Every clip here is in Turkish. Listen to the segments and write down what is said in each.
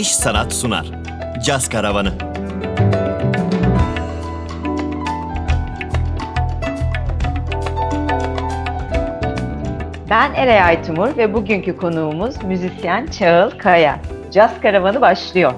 İş Sanat sunar. Caz Karavanı. Ben Eray Aytumur ve bugünkü konuğumuz müzisyen Çağıl Kaya. Caz Karavanı başlıyor.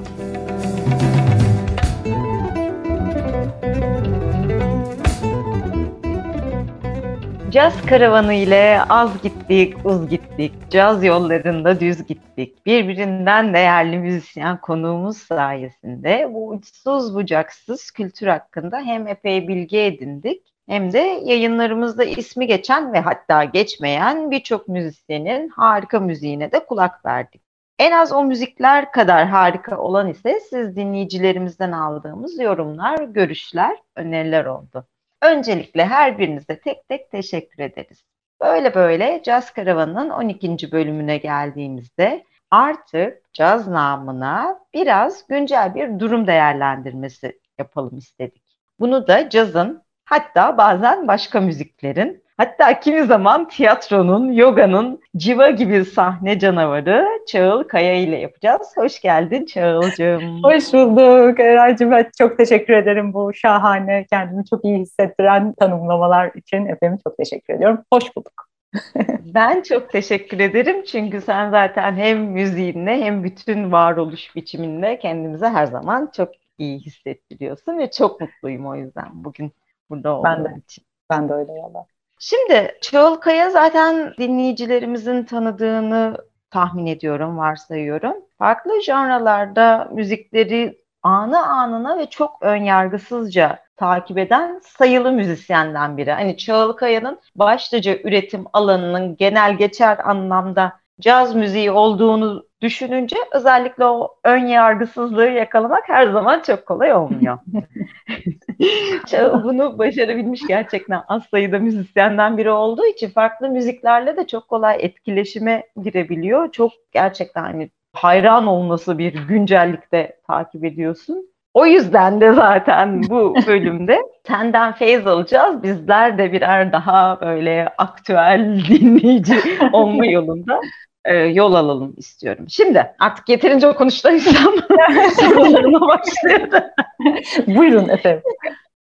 Caz karavanı ile az gittik, uz gittik. Caz yollarında düz gittik. Birbirinden değerli müzisyen konuğumuz sayesinde bu uçsuz bucaksız kültür hakkında hem epey bilgi edindik hem de yayınlarımızda ismi geçen ve hatta geçmeyen birçok müzisyenin harika müziğine de kulak verdik. En az o müzikler kadar harika olan ise siz dinleyicilerimizden aldığımız yorumlar, görüşler, öneriler oldu. Öncelikle her birinize tek tek teşekkür ederiz. Böyle böyle Caz Karavanı'nın 12. bölümüne geldiğimizde artık caz namına biraz güncel bir durum değerlendirmesi yapalım istedik. Bunu da cazın hatta bazen başka müziklerin Hatta kimi zaman tiyatronun, yoganın civa gibi sahne canavarı Çağıl Kaya ile yapacağız. Hoş geldin Çağıl'cığım. Hoş bulduk Eray'cığım. Çok teşekkür ederim bu şahane, kendimi çok iyi hissettiren tanımlamalar için. Efendim çok teşekkür ediyorum. Hoş bulduk. ben çok teşekkür ederim çünkü sen zaten hem müziğinle hem bütün varoluş biçiminle kendimize her zaman çok iyi hissettiriyorsun ve çok mutluyum o yüzden bugün burada olduğum ben de, için. Ben de öyle valla. Şimdi Çağıl Kaya zaten dinleyicilerimizin tanıdığını tahmin ediyorum, varsayıyorum. Farklı janralarda müzikleri anı anına ve çok önyargısızca takip eden sayılı müzisyenden biri. Hani Çağıl Kaya'nın başlıca üretim alanının genel geçer anlamda caz müziği olduğunu düşününce özellikle o ön yargısızlığı yakalamak her zaman çok kolay olmuyor. Bunu başarabilmiş gerçekten az sayıda müzisyenden biri olduğu için farklı müziklerle de çok kolay etkileşime girebiliyor. Çok gerçekten hani hayran olması bir güncellikte takip ediyorsun. O yüzden de zaten bu bölümde senden feyz alacağız. Bizler de birer daha böyle aktüel dinleyici olma yolunda e, yol alalım istiyorum. Şimdi artık yeterince konuştuysam sorularıma başlayalım. Buyurun efendim.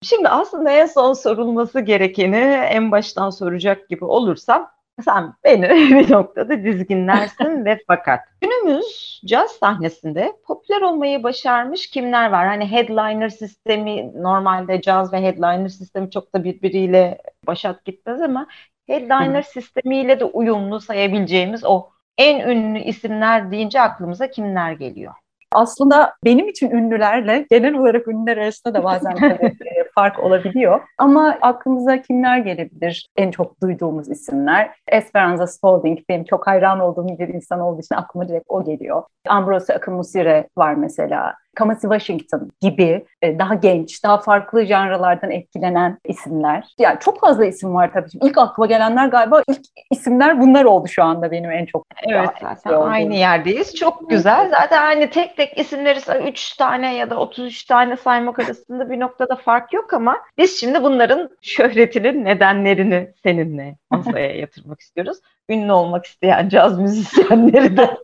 Şimdi aslında en son sorulması gerekeni en baştan soracak gibi olursam sen beni bir noktada dizginlersin ve fakat günümüz caz sahnesinde popüler olmayı başarmış kimler var? Hani headliner sistemi normalde caz ve headliner sistemi çok da birbiriyle başat gitmez ama headliner Hı. sistemiyle de uyumlu sayabileceğimiz o en ünlü isimler deyince aklımıza kimler geliyor? Aslında benim için ünlülerle genel olarak ünlüler arasında da bazen tabii fark olabiliyor. Ama aklımıza kimler gelebilir? En çok duyduğumuz isimler. Esperanza Spalding benim çok hayran olduğum bir insan olduğu için aklıma direkt o geliyor. Ambrose Akamusire var mesela. Kamasi Washington gibi e, daha genç, daha farklı janralardan etkilenen isimler. Yani çok fazla isim var tabii. İlk aklıma gelenler galiba ilk isimler bunlar oldu şu anda benim en çok. Evet zaten aynı yerdeyiz. Çok güzel. Zaten hani tek tek isimleri 3 tane ya da 33 tane saymak arasında bir noktada fark yok ama biz şimdi bunların şöhretinin nedenlerini seninle masaya yatırmak istiyoruz. Ünlü olmak isteyen caz müzisyenleri de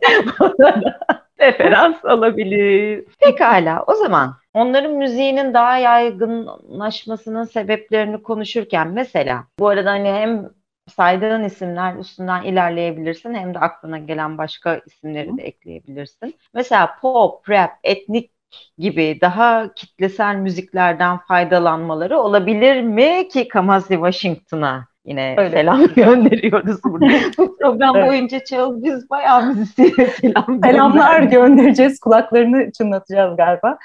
referans alabilir. Pekala o zaman onların müziğinin daha yaygınlaşmasının sebeplerini konuşurken mesela bu arada hani hem saydığın isimler üstünden ilerleyebilirsin hem de aklına gelen başka isimleri de ekleyebilirsin. Mesela pop, rap, etnik gibi daha kitlesel müziklerden faydalanmaları olabilir mi ki Kamasi Washington'a Yine Öyle. selam gönderiyoruz burada. Bu program evet. boyunca Çağıl biz bayağı müzisyene selam Selamlar göndereceğiz. Kulaklarını çınlatacağız galiba.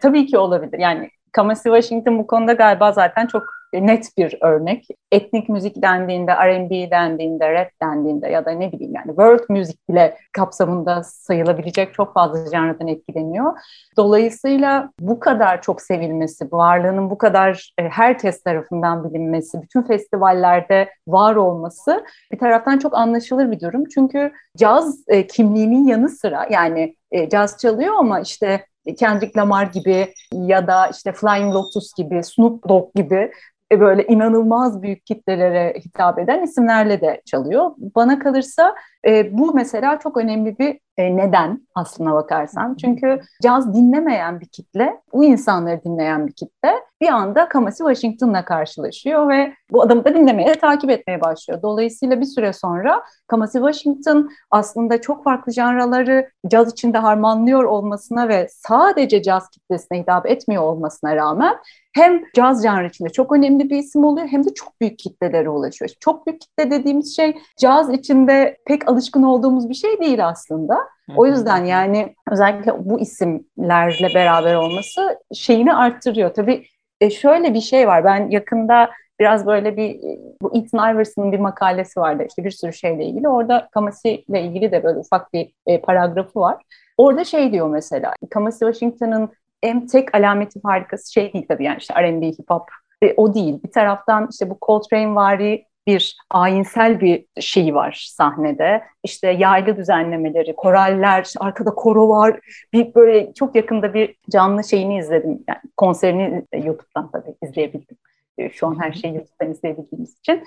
Tabii ki olabilir. Yani Kamasi Washington bu konuda galiba zaten çok net bir örnek. Etnik müzik dendiğinde, R&B dendiğinde, rap dendiğinde ya da ne bileyim yani world müzik bile kapsamında sayılabilecek çok fazla janradan etkileniyor. Dolayısıyla bu kadar çok sevilmesi, varlığının bu kadar e, herkes tarafından bilinmesi, bütün festivallerde var olması bir taraftan çok anlaşılır bir durum. Çünkü caz e, kimliğinin yanı sıra yani e, caz çalıyor ama işte Kendrick Lamar gibi ya da işte Flying Lotus gibi, Snoop Dogg gibi e, böyle inanılmaz büyük kitlelere hitap eden isimlerle de çalıyor. Bana kalırsa e, bu mesela çok önemli bir E, neden aslına bakarsan? Çünkü caz dinlemeyen bir kitle, bu insanları dinleyen bir kitle bir anda Kamasi Washington'la karşılaşıyor ve bu adamı da dinlemeye, takip etmeye başlıyor. Dolayısıyla bir süre sonra Kamasi Washington aslında çok farklı janraları caz içinde harmanlıyor olmasına ve sadece caz kitlesine hitap etmiyor olmasına rağmen hem caz janrı içinde çok önemli bir isim oluyor hem de çok büyük kitlelere ulaşıyor. Çok büyük kitle dediğimiz şey caz içinde pek alışkın olduğumuz bir şey değil aslında. O yüzden yani özellikle bu isimlerle beraber olması şeyini arttırıyor. Tabii e, şöyle bir şey var. Ben yakında biraz böyle bir bu Ethan Iverson'ın bir makalesi vardı işte bir sürü şeyle ilgili. Orada Kamasi ile ilgili de böyle ufak bir e, paragrafı var. Orada şey diyor mesela Kamasi Washington'ın en tek alameti farikası şey değil tabii yani işte R&B, hip hop e, o değil. Bir taraftan işte bu Coltrane vari bir ayinsel bir şey var sahnede. İşte yaylı düzenlemeleri, koraller, arkada koro var. Bir böyle çok yakında bir canlı şeyini izledim. Yani konserini YouTube'dan tabii izleyebildim. E, şu an her şeyi YouTube'dan izleyebildiğimiz için.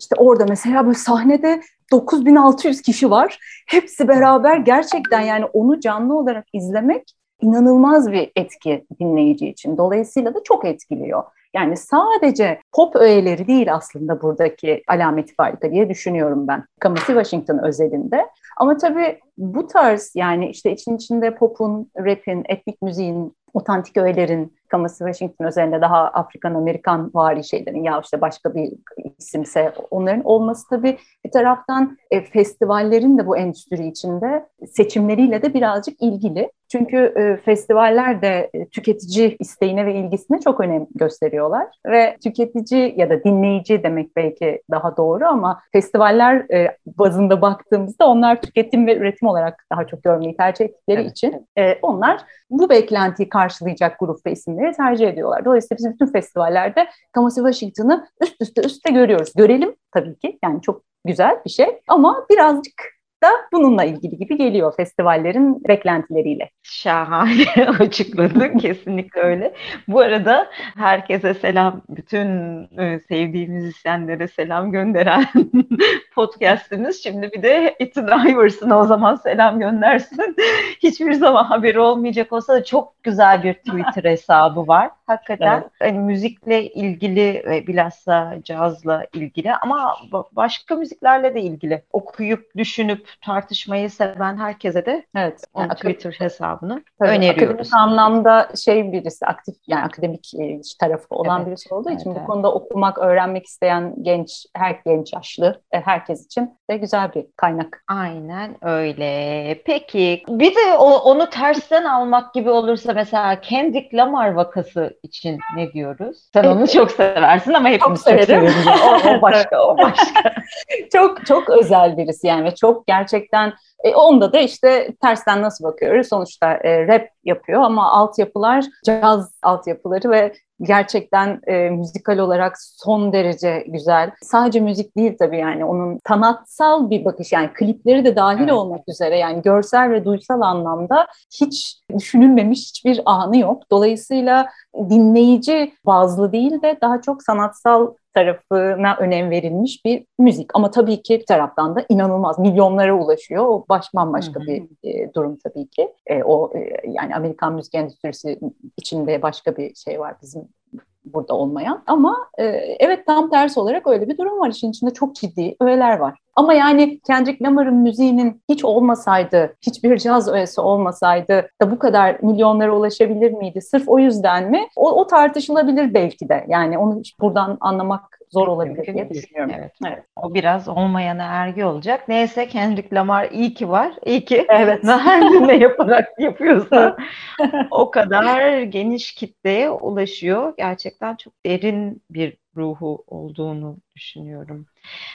İşte orada mesela böyle sahnede 9600 kişi var. Hepsi beraber gerçekten yani onu canlı olarak izlemek inanılmaz bir etki dinleyici için. Dolayısıyla da çok etkiliyor. Yani sadece pop öğeleri değil aslında buradaki alameti farika diye düşünüyorum ben. Kamasi Washington özelinde. Ama tabii bu tarz yani işte için içinde popun, rap'in, etnik müziğin, otantik öğelerin, Kamasi Washington özelinde daha Afrikan-Amerikan vari şeylerin ya işte başka bir isimse onların olması tabii bir taraftan e, festivallerin de bu endüstri içinde seçimleriyle de birazcık ilgili. Çünkü e, festivaller de e, tüketici isteğine ve ilgisine çok önem gösteriyorlar ve tüketici ya da dinleyici demek belki daha doğru ama festivaller e, bazında baktığımızda onlar tüketim ve üretim olarak daha çok görmeyi tercih ettikleri evet. için e, onlar bu beklentiyi karşılayacak grup ve isimleri tercih ediyorlar. Dolayısıyla biz bütün festivallerde Kamasi Washington'ı üst üste üstte görüyoruz. Görelim tabii ki yani çok güzel bir şey ama birazcık da bununla ilgili gibi geliyor festivallerin beklentileriyle. Şahane açıkladın. Kesinlikle öyle. Bu arada herkese selam. Bütün e, sevdiğimiz müzisyenlere selam gönderen podcastimiz. Şimdi bir de Ethan Iverson'a o zaman selam göndersin. Hiçbir zaman haberi olmayacak olsa da çok güzel bir Twitter hesabı var. Hakikaten evet. hani müzikle ilgili ve bilhassa cazla ilgili ama başka müziklerle de ilgili. Okuyup, düşünüp, tartışmayı seven herkese de evet, yani Twitter hesabını tabii, öneriyoruz. Akademik anlamda şey birisi, aktif yani akademik e, tarafı olan evet, birisi olduğu evet, için evet. bu konuda okumak, öğrenmek isteyen genç, her genç yaşlı, e, herkes için de güzel bir kaynak. Aynen öyle. Peki bir de o, onu tersten almak gibi olursa mesela Kendrick Lamar vakası için ne diyoruz? Sen onu çok seversin ama hepimiz çok, çok severiz. o, o başka, o başka. çok çok özel birisi yani ve çok gerçekten e, onda da işte tersten nasıl bakıyoruz? Sonuçta e, rap yapıyor ama altyapılar caz altyapıları ve gerçekten e, müzikal olarak son derece güzel. Sadece müzik değil tabii yani onun sanatsal bir bakış yani klipleri de dahil evet. olmak üzere yani görsel ve duysal anlamda hiç düşünülmemiş hiçbir anı yok. Dolayısıyla dinleyici bazlı değil de daha çok sanatsal tarafına önem verilmiş bir müzik. Ama tabii ki bir taraftan da inanılmaz milyonlara ulaşıyor. O baş başka bir e, durum tabii ki. E, o e, yani Amerikan müzik endüstrisi içinde başka bir şey var bizim burada olmayan. Ama e, evet tam tersi olarak öyle bir durum var. İşin içinde çok ciddi öğeler var. Ama yani Kendrick Lamar'ın müziğinin hiç olmasaydı, hiçbir caz öğesi olmasaydı da bu kadar milyonlara ulaşabilir miydi? Sırf o yüzden mi? O, o tartışılabilir belki de. Yani onu buradan anlamak zor olabilir diye düşünüyorum. Evet. evet. O biraz olmayana ergi olacak. Neyse Kendrick Lamar iyi ki var. İyi ki evet. ne yaparak yapıyorsa o kadar geniş kitleye ulaşıyor. Gerçekten çok derin bir ruhu olduğunu düşünüyorum.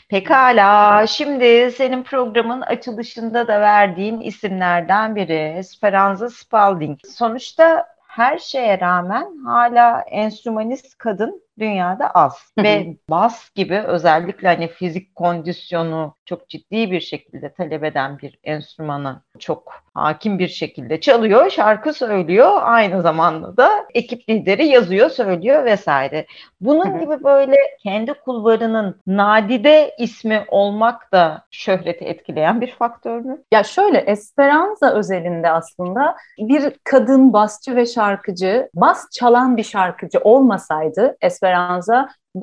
Pekala, şimdi senin programın açılışında da verdiğin isimlerden biri Esperanza Spalding. Sonuçta her şeye rağmen hala enstrümanist kadın dünyada az. Ve bas gibi özellikle hani fizik kondisyonu çok ciddi bir şekilde talep eden bir enstrümanı çok hakim bir şekilde çalıyor, şarkı söylüyor. Aynı zamanda da ekip lideri yazıyor, söylüyor vesaire. Bunun gibi böyle kendi kulvarının nadide ismi olmak da şöhreti etkileyen bir faktör mü? Ya şöyle Esperanza özelinde aslında bir kadın basçı ve şarkıcı, bas çalan bir şarkıcı olmasaydı Esperanza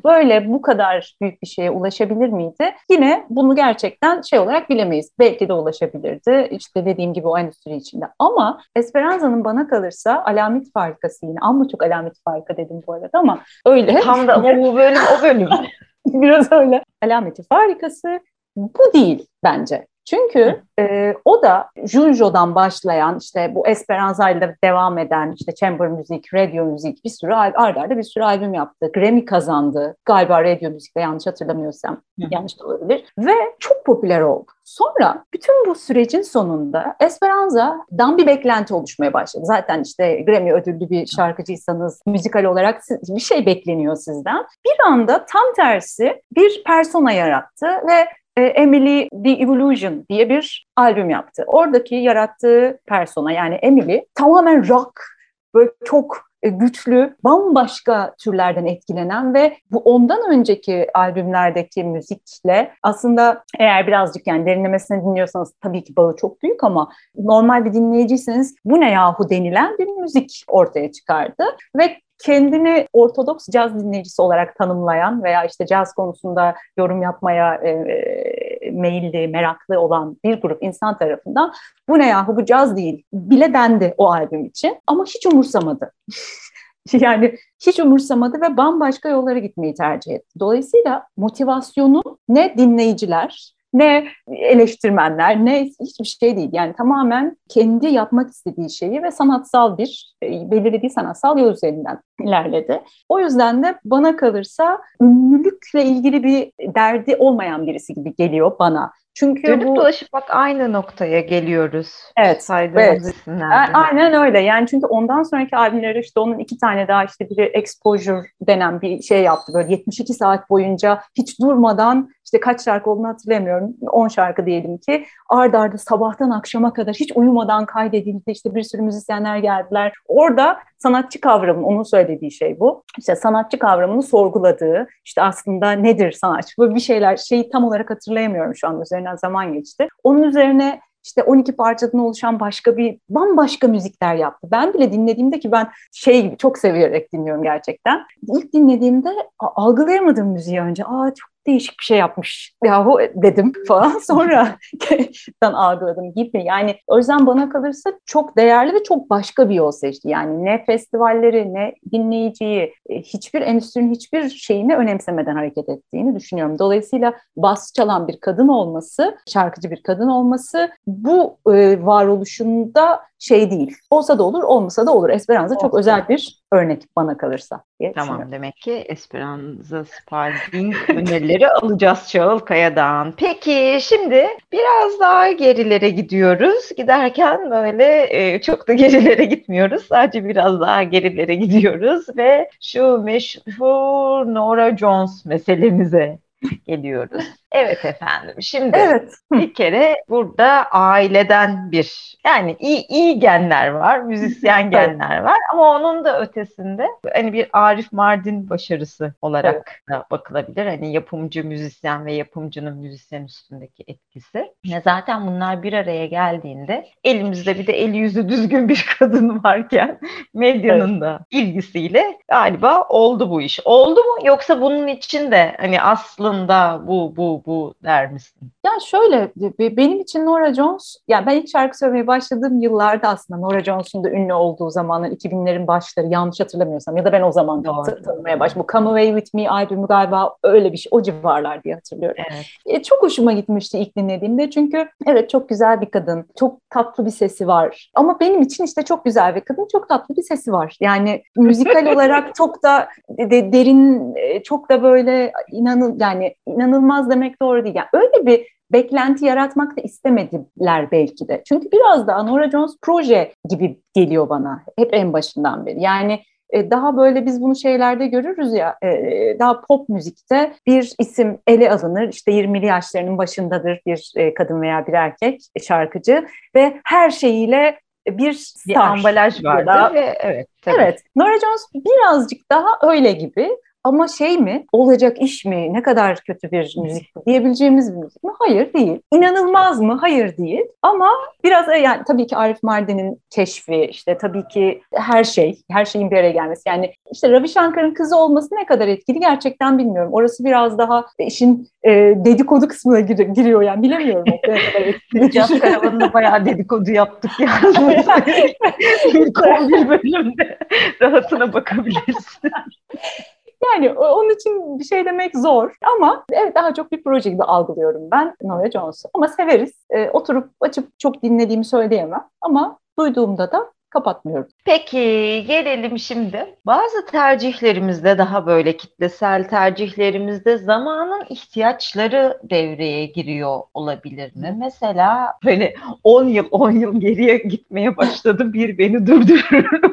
böyle bu kadar büyük bir şeye ulaşabilir miydi? Yine bunu gerçekten şey olarak bilemeyiz. Belki de ulaşabilirdi. İşte dediğim gibi o endüstri içinde. Ama Esperanza'nın bana kalırsa alamet farikası yine. Amma çok alamet farika dedim bu arada ama öyle. Tam da ama bu bölüm o bölüm. Biraz öyle. Alameti farikası bu değil bence. Çünkü e, o da Junjo'dan başlayan işte bu Esperanza ile devam eden işte chamber müzik, radio müzik bir sürü arda arda bir sürü albüm yaptı. Grammy kazandı. Galiba radio müzikte yanlış hatırlamıyorsam yanlış da olabilir. Ve çok popüler oldu. Sonra bütün bu sürecin sonunda Esperanza'dan bir beklenti oluşmaya başladı. Zaten işte Grammy ödüllü bir şarkıcıysanız müzikal olarak bir şey bekleniyor sizden. Bir anda tam tersi bir persona yarattı ve Emily The Evolution diye bir albüm yaptı. Oradaki yarattığı persona yani Emily tamamen rock, böyle çok e, güçlü, bambaşka türlerden etkilenen ve bu ondan önceki albümlerdeki müzikle aslında eğer birazcık yani derinlemesine dinliyorsanız tabii ki bağı çok büyük ama normal bir dinleyiciyseniz bu ne yahu denilen bir müzik ortaya çıkardı ve kendini ortodoks caz dinleyicisi olarak tanımlayan veya işte caz konusunda yorum yapmaya e, meyilli, meraklı olan bir grup insan tarafından bu ne yahu bu caz değil bile dendi o albüm için ama hiç umursamadı. yani hiç umursamadı ve bambaşka yollara gitmeyi tercih etti. Dolayısıyla motivasyonu ne dinleyiciler ne eleştirmenler, ne hiçbir şey değil. Yani tamamen kendi yapmak istediği şeyi ve sanatsal bir, e, belirlediği sanatsal yol üzerinden ilerledi. O yüzden de bana kalırsa ünlülükle ilgili bir derdi olmayan birisi gibi geliyor bana. Çünkü Dönüp bu... dolaşıp bak aynı noktaya geliyoruz. Evet. evet. Aynen öyle. Yani çünkü ondan sonraki albümleri işte onun iki tane daha işte biri Exposure denen bir şey yaptı. Böyle 72 saat boyunca hiç durmadan işte kaç şarkı olduğunu hatırlamıyorum. 10 şarkı diyelim ki. Arda arda sabahtan akşama kadar hiç uyumadan kaydedildi. İşte bir sürü müzisyenler geldiler. Orada sanatçı kavramının, onun söylediği şey bu. İşte sanatçı kavramını sorguladığı, işte aslında nedir sanatçı? Böyle bir şeyler, şeyi tam olarak hatırlayamıyorum şu an üzerinden zaman geçti. Onun üzerine işte 12 parçadan oluşan başka bir bambaşka müzikler yaptı. Ben bile dinlediğimde ki ben şey gibi çok severek dinliyorum gerçekten. İlk dinlediğimde algılayamadım müziği önce. Aa çok değişik bir şey yapmış yahu dedim falan sonra algıladım gibi. Yani o yüzden bana kalırsa çok değerli ve çok başka bir yol seçti. Yani ne festivalleri ne dinleyiciyi e, hiçbir endüstrinin hiçbir şeyini önemsemeden hareket ettiğini düşünüyorum. Dolayısıyla bas çalan bir kadın olması, şarkıcı bir kadın olması bu e, varoluşunda şey değil. Olsa da olur, olmasa da olur. Esperanza çok özel bir örnek bana kalırsa. Tamam demek ki Esperanza Spalding önerileri alacağız Çağıl Kaya'dan. Peki şimdi biraz daha gerilere gidiyoruz. Giderken böyle e, çok da gerilere gitmiyoruz. Sadece biraz daha gerilere gidiyoruz ve şu meşhur Nora Jones meselemize geliyoruz. Evet efendim. Şimdi evet. bir kere burada aileden bir yani iyi, iyi genler var, müzisyen genler var ama onun da ötesinde hani bir Arif Mardin başarısı olarak evet. da bakılabilir. Hani yapımcı müzisyen ve yapımcının müzisyen üstündeki etkisi. Ya zaten bunlar bir araya geldiğinde elimizde bir de eli yüzü düzgün bir kadın varken medyanın evet. da ilgisiyle galiba oldu bu iş. Oldu mu yoksa bunun için de hani aslında bu bu bu der misin? Ya şöyle benim için Nora Jones yani ben ilk şarkı söylemeye başladığım yıllarda aslında Nora Jones'un da ünlü olduğu zamanlar 2000'lerin başları yanlış hatırlamıyorsam ya da ben o zaman tanımaya başladım. Bu Come Away With Me albümü galiba öyle bir şey o civarlar diye hatırlıyorum. Evet. E, çok hoşuma gitmişti ilk dinlediğimde çünkü evet çok güzel bir kadın, çok tatlı bir sesi var. Ama benim için işte çok güzel bir kadın, çok tatlı bir sesi var. Yani müzikal olarak çok da de, derin, e, çok da böyle inanın yani inanılmaz demek doğru değil. Yani öyle bir beklenti yaratmak da istemediler belki de. Çünkü biraz da Nora Jones proje gibi geliyor bana hep en başından beri. Yani e, daha böyle biz bunu şeylerde görürüz ya e, daha pop müzikte bir isim ele alınır işte 20'li yaşlarının başındadır bir e, kadın veya bir erkek şarkıcı ve her şeyiyle bir star. Bir ambalaj vardı ve evet. Tabii. Evet. Nora Jones birazcık daha öyle gibi ama şey mi? Olacak iş mi? Ne kadar kötü bir müzik diyebileceğimiz bir müzik mi? Hayır değil. İnanılmaz mı? Hayır değil. Ama biraz e, yani tabii ki Arif Mardin'in keşfi, işte tabii ki her şey, her şeyin bir araya gelmesi. Yani işte Ravi Shankar'ın kızı olması ne kadar etkili gerçekten bilmiyorum. Orası biraz daha işin e, dedikodu kısmına gir giriyor yani bilemiyorum. Caz karavanında bayağı dedikodu yaptık yani. İlk 11 bölümde rahatına bakabilirsin. Yani onun için bir şey demek zor ama evet daha çok bir proje gibi algılıyorum ben Nora Jones'u. Ama severiz. E, oturup açıp çok dinlediğimi söyleyemem ama duyduğumda da kapatmıyorum. Peki gelelim şimdi. Bazı tercihlerimizde daha böyle kitlesel tercihlerimizde zamanın ihtiyaçları devreye giriyor olabilir mi? Mesela böyle 10 yıl 10 yıl geriye gitmeye başladım bir beni durdurur.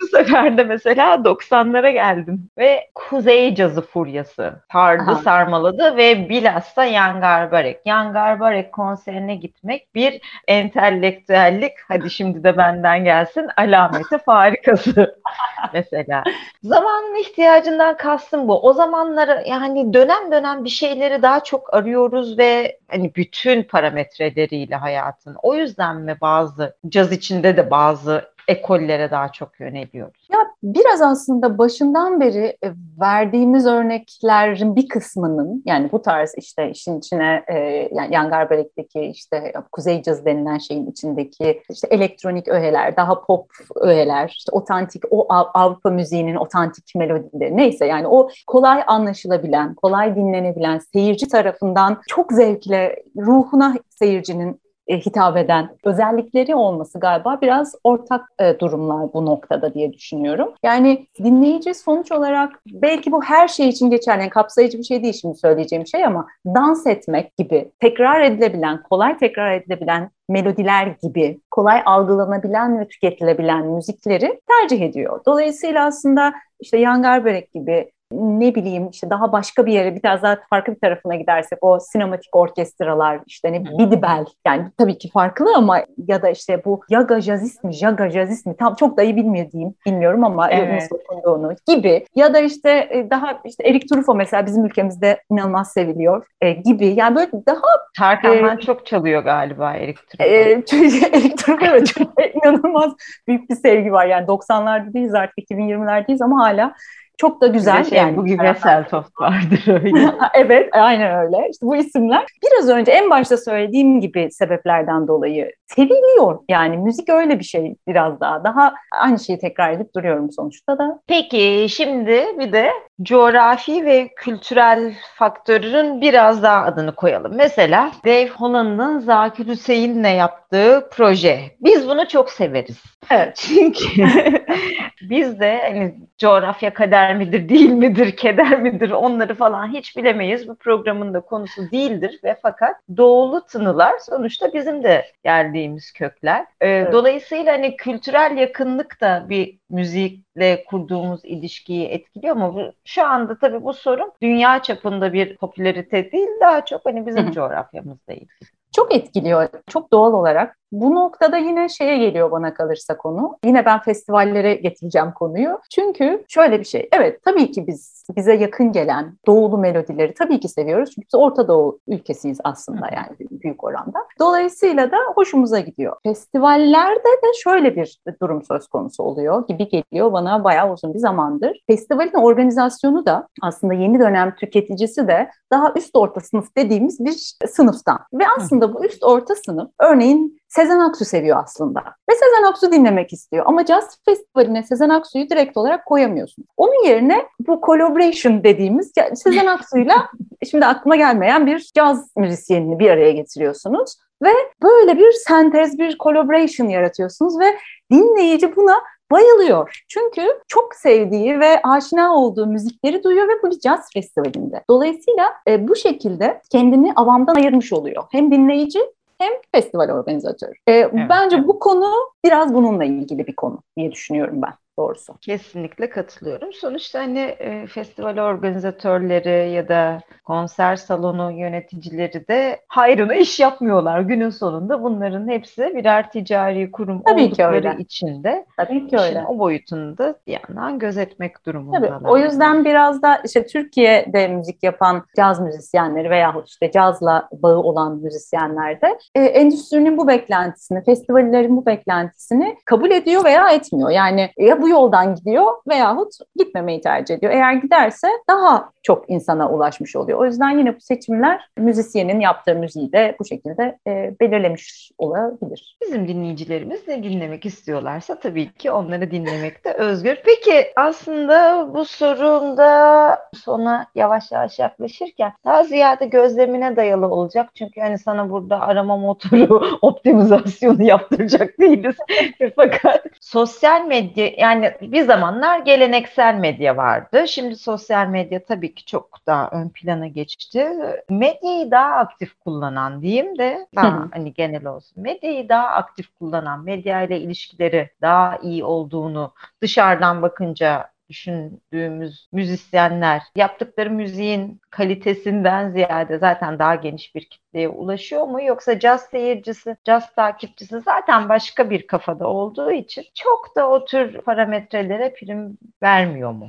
Bu sefer de mesela 90'lara geldim ve Kuzey Cazı furyası sardı Aha. sarmaladı ve bilhassa Yangar Barek. Yangar Barek konserine gitmek bir entelektüellik hadi şimdi de benden gelsin alameti farikası mesela. Zamanın ihtiyacından kastım bu. O zamanları yani dönem dönem bir şeyleri daha çok arıyoruz ve hani bütün parametreleriyle hayatın. O yüzden mi bazı caz içinde de bazı ekollere daha çok yöneliyoruz? Ya biraz aslında başından beri e, verdiğimiz örneklerin bir kısmının yani bu tarz işte işin içine e, yani Yangarberek'teki işte Kuzey Caz denilen şeyin içindeki işte elektronik öğeler, daha pop öğeler, işte otantik o Av- Avrupa müziğinin otantik melodileri neyse yani o kolay anlaşılabilen, kolay dinlenebilen, seyirci tarafından çok zevkle ruhuna seyircinin hitap eden özellikleri olması galiba biraz ortak e, durumlar bu noktada diye düşünüyorum. Yani dinleyici sonuç olarak belki bu her şey için geçerli, yani kapsayıcı bir şey değil şimdi söyleyeceğim şey ama dans etmek gibi tekrar edilebilen, kolay tekrar edilebilen melodiler gibi kolay algılanabilen ve tüketilebilen müzikleri tercih ediyor. Dolayısıyla aslında işte Yangar gibi ne bileyim işte daha başka bir yere biraz daha farklı bir tarafına gidersek o sinematik orkestralar işte ne Bidibel yani tabii ki farklı ama ya da işte bu Yaga Jazist mi Jaga Jazist mi tam çok da iyi bilmediğim bilmiyorum ama Evet. nasıl okunduğunu gibi ya da işte e, daha işte Erik Truffaut mesela bizim ülkemizde inanılmaz seviliyor e, gibi yani böyle daha Tarkan'dan çok çalıyor galiba Erik Truffaut. e, çünkü Erik Truffaut çok inanılmaz büyük bir sevgi var yani 90'larda değiliz artık 2020'lerdeyiz ama hala çok da güzel. Şey, yani. bugün Vesseltoft vardır öyle. evet, aynen öyle. İşte bu isimler biraz önce en başta söylediğim gibi sebeplerden dolayı seviliyor. Yani müzik öyle bir şey biraz daha. Daha aynı şeyi tekrar edip duruyorum sonuçta da. Peki şimdi bir de coğrafi ve kültürel faktörün biraz daha adını koyalım. Mesela Dave Holland'ın Zakir Hüseyin'le yaptığı proje. Biz bunu çok severiz. Evet. Çünkü biz de hani coğrafya kader midir, değil midir, keder midir onları falan hiç bilemeyiz. Bu programın da konusu değildir ve fakat doğulu tınılar sonuçta bizim de geldiğimiz kökler. Ee, Evet. Dolayısıyla hani kültürel yakınlık da bir müzikle kurduğumuz ilişkiyi etkiliyor ama bu, şu anda tabii bu sorun dünya çapında bir popülarite değil daha çok hani bizim coğrafyamızda ilgili. Çok etkiliyor. Çok doğal olarak. Bu noktada yine şeye geliyor bana kalırsa konu. Yine ben festivallere getireceğim konuyu. Çünkü şöyle bir şey. Evet tabii ki biz bize yakın gelen doğulu melodileri tabii ki seviyoruz. Çünkü biz Orta Doğu ülkesiyiz aslında yani büyük oranda. Dolayısıyla da hoşumuza gidiyor. Festivallerde de şöyle bir durum söz konusu oluyor gibi geliyor bana bayağı uzun bir zamandır. Festivalin organizasyonu da aslında yeni dönem tüketicisi de daha üst orta sınıf dediğimiz bir sınıftan. Ve aslında bu üst orta sınıf örneğin Sezen Aksu seviyor aslında. Ve Sezen Aksu dinlemek istiyor. Ama Jazz Festivali'ne Sezen Aksu'yu direkt olarak koyamıyorsun. Onun yerine bu collaboration dediğimiz Sezen Aksu'yla şimdi aklıma gelmeyen bir caz müzisyenini bir araya getiriyorsunuz. Ve böyle bir sentez, bir collaboration yaratıyorsunuz ve dinleyici buna bayılıyor. Çünkü çok sevdiği ve aşina olduğu müzikleri duyuyor ve bu bir jazz festivalinde. Dolayısıyla e, bu şekilde kendini avamdan ayırmış oluyor. Hem dinleyici hem festival organizatörü. E, Bence bu konu biraz bununla ilgili bir konu diye düşünüyorum ben. Doğrusu. Kesinlikle katılıyorum. Sonuçta hani e, festival organizatörleri ya da konser salonu yöneticileri de hayrına iş yapmıyorlar. Günün sonunda bunların hepsi birer ticari kurum Tabii ki oldukları öyle. için de Tabii ki öyle. o boyutunu da bir yandan gözetmek durumundalar. Tabii. O yüzden biraz da işte Türkiye'de müzik yapan caz müzisyenleri veyahut işte cazla bağı olan müzisyenler de e, endüstrinin bu beklentisini, festivallerin bu beklentisini kabul ediyor veya etmiyor. Yani ya bu yoldan gidiyor veyahut gitmemeyi tercih ediyor. Eğer giderse daha çok insana ulaşmış oluyor. O yüzden yine bu seçimler müzisyenin yaptığı müziği de bu şekilde e, belirlemiş olabilir. Bizim dinleyicilerimiz ne dinlemek istiyorlarsa tabii ki onları dinlemekte özgür. Peki aslında bu sorumda sona yavaş yavaş yaklaşırken daha ziyade gözlemine dayalı olacak. Çünkü hani sana burada arama motoru optimizasyonu yaptıracak değiliz. Fakat sosyal medya yani bir zamanlar geleneksel medya vardı. Şimdi sosyal medya tabii ki çok daha ön plana geçti. Medyayı daha aktif kullanan diyeyim de daha hani genel olsun. Medyayı daha aktif kullanan, medya ile ilişkileri daha iyi olduğunu dışarıdan bakınca düşündüğümüz müzisyenler yaptıkları müziğin kalitesinden ziyade zaten daha geniş bir kitleye ulaşıyor mu? Yoksa caz seyircisi, caz takipçisi zaten başka bir kafada olduğu için çok da o tür parametrelere prim vermiyor mu?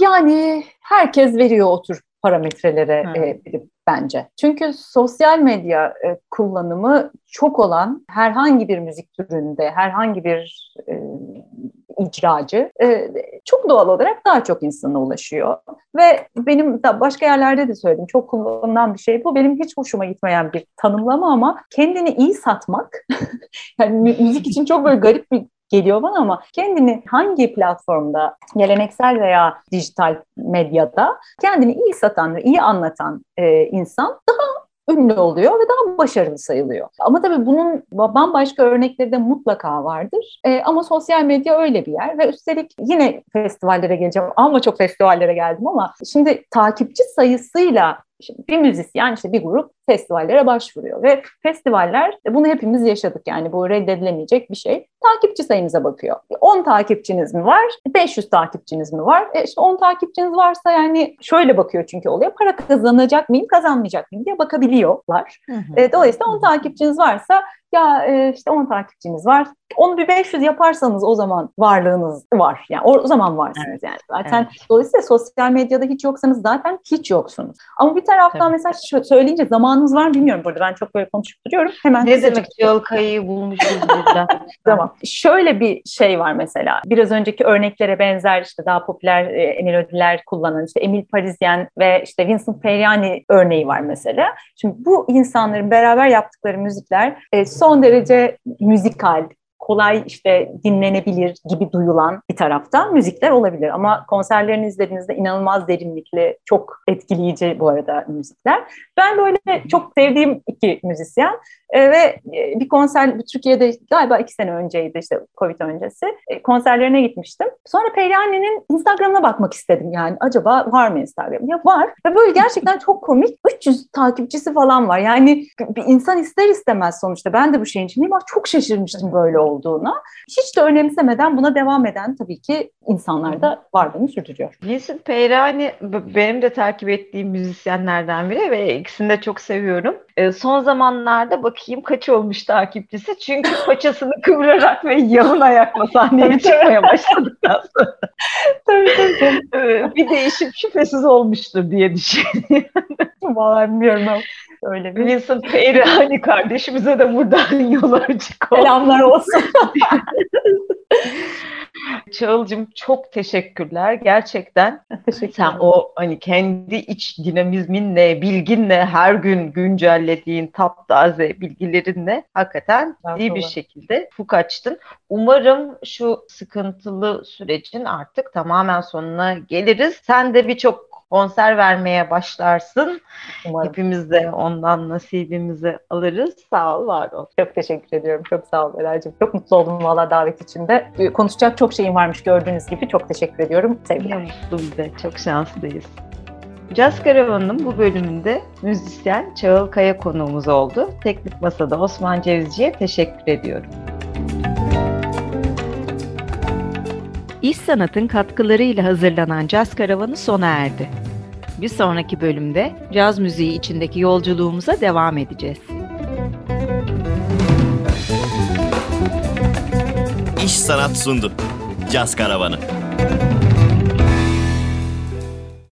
Yani herkes veriyor o tür parametrelere Hı. e, bence. Çünkü sosyal medya e, kullanımı çok olan herhangi bir müzik türünde, herhangi bir e, icracı e, çok doğal olarak daha çok insana ulaşıyor. Ve benim da başka yerlerde de söyledim çok kullanılan bir şey bu. Benim hiç hoşuma gitmeyen bir tanımlama ama kendini iyi satmak yani mü- müzik için çok böyle garip bir geliyor bana ama kendini hangi platformda geleneksel veya dijital medyada kendini iyi satan ve iyi anlatan e, insan daha ünlü oluyor ve daha başarılı sayılıyor. Ama tabii bunun bambaşka örnekleri de mutlaka vardır. E, ama sosyal medya öyle bir yer ve üstelik yine festivallere geleceğim ama çok festivallere geldim ama şimdi takipçi sayısıyla Şimdi bir müzisyen işte bir grup festivallere başvuruyor ve festivaller bunu hepimiz yaşadık yani bu reddedilemeyecek bir şey. Takipçi sayınıza bakıyor. 10 takipçiniz mi var? 500 takipçiniz mi var? E işte 10 takipçiniz varsa yani şöyle bakıyor çünkü oluyor. Para kazanacak mıyım, kazanmayacak mıyım diye bakabiliyorlar. E, dolayısıyla 10 takipçiniz varsa ya e, işte 10 takipçiniz var. Onu bir 500 yaparsanız o zaman varlığınız var. Yani o, o zaman varsınız yani. Zaten Evet. dolayısıyla sosyal medyada hiç yoksanız zaten hiç yoksunuz. Ama bir taraftan Tabii. mesela şu- söyleyince zamanınız var mı bilmiyorum burada. Ben çok böyle konuşup duruyorum. Hemen Ne demek Yolkay'ı bulmuşuz burada. Tamam. Şöyle bir şey var mesela. Biraz önceki örneklere benzer işte daha popüler e, Emil Ödüller kullanan işte Emil Parisien ve işte Vincent Periani örneği var mesela. Şimdi bu insanların beraber yaptıkları müzikler e, son derece müzikal, kolay işte dinlenebilir gibi duyulan bir taraftan müzikler olabilir. Ama konserlerini izlediğinizde inanılmaz derinlikli, çok etkileyici bu arada müzikler. Ben böyle çok sevdiğim iki müzisyen e, ve bir konser Türkiye'de galiba iki sene önceydi işte Covid öncesi. E, konserlerine gitmiştim. Sonra Perihanne'nin Instagram'ına bakmak istedim yani. Acaba var mı Instagram? Ya var. Ve böyle gerçekten çok komik. 300 takipçisi falan var. Yani bir insan ister istemez sonuçta. Ben de bu şeyin içindeyim ama çok şaşırmıştım böyle olduğuna. Hiç de önemsemeden buna devam eden tabii ki insanlar da varlığını sürdürüyor. Vincent Peyrani benim de takip ettiğim müzisyenlerden biri ve ikisini de çok seviyorum. Ee, son zamanlarda bakayım kaç olmuş takipçisi. Çünkü paçasını kıvırarak ve yalın ayakla sahneye çıkmaya başladıktan sonra tabii tabii. e, bir değişim şüphesiz olmuştur diye düşünüyorum. Vallahi bilmiyorum ama öyle bir Vincent Peyrani kardeşimize de buradan yol açık olsun. selamlar olsun. Çağıl'cığım çok teşekkürler. Gerçekten Teşekkür Sen o hani kendi iç dinamizminle, bilginle, her gün güncellediğin taptaze bilgilerinle hakikaten iyi bir şekilde ufuk açtın. Umarım şu sıkıntılı sürecin artık tamamen sonuna geliriz. Sen de birçok konser vermeye başlarsın. Umarım. Hepimiz de ondan nasibimizi alırız. Sağ ol, var ol. Çok teşekkür ediyorum. Çok sağ ol Ela'cığım. Çok mutlu oldum valla davet için de. Ee, Konuşacak çok şeyim varmış gördüğünüz gibi. Çok teşekkür ediyorum. Sevgiler. mutlu bize. Çok şanslıyız. Caz Karavanı'nın bu bölümünde müzisyen Çağıl Kaya konuğumuz oldu. Teknik Masa'da Osman Cevizci'ye teşekkür ediyorum. İş sanatın katkılarıyla hazırlanan Caz Karavanı sona erdi. Bir sonraki bölümde caz müziği içindeki yolculuğumuza devam edeceğiz. İş Sanat sundu. Caz Karavanı.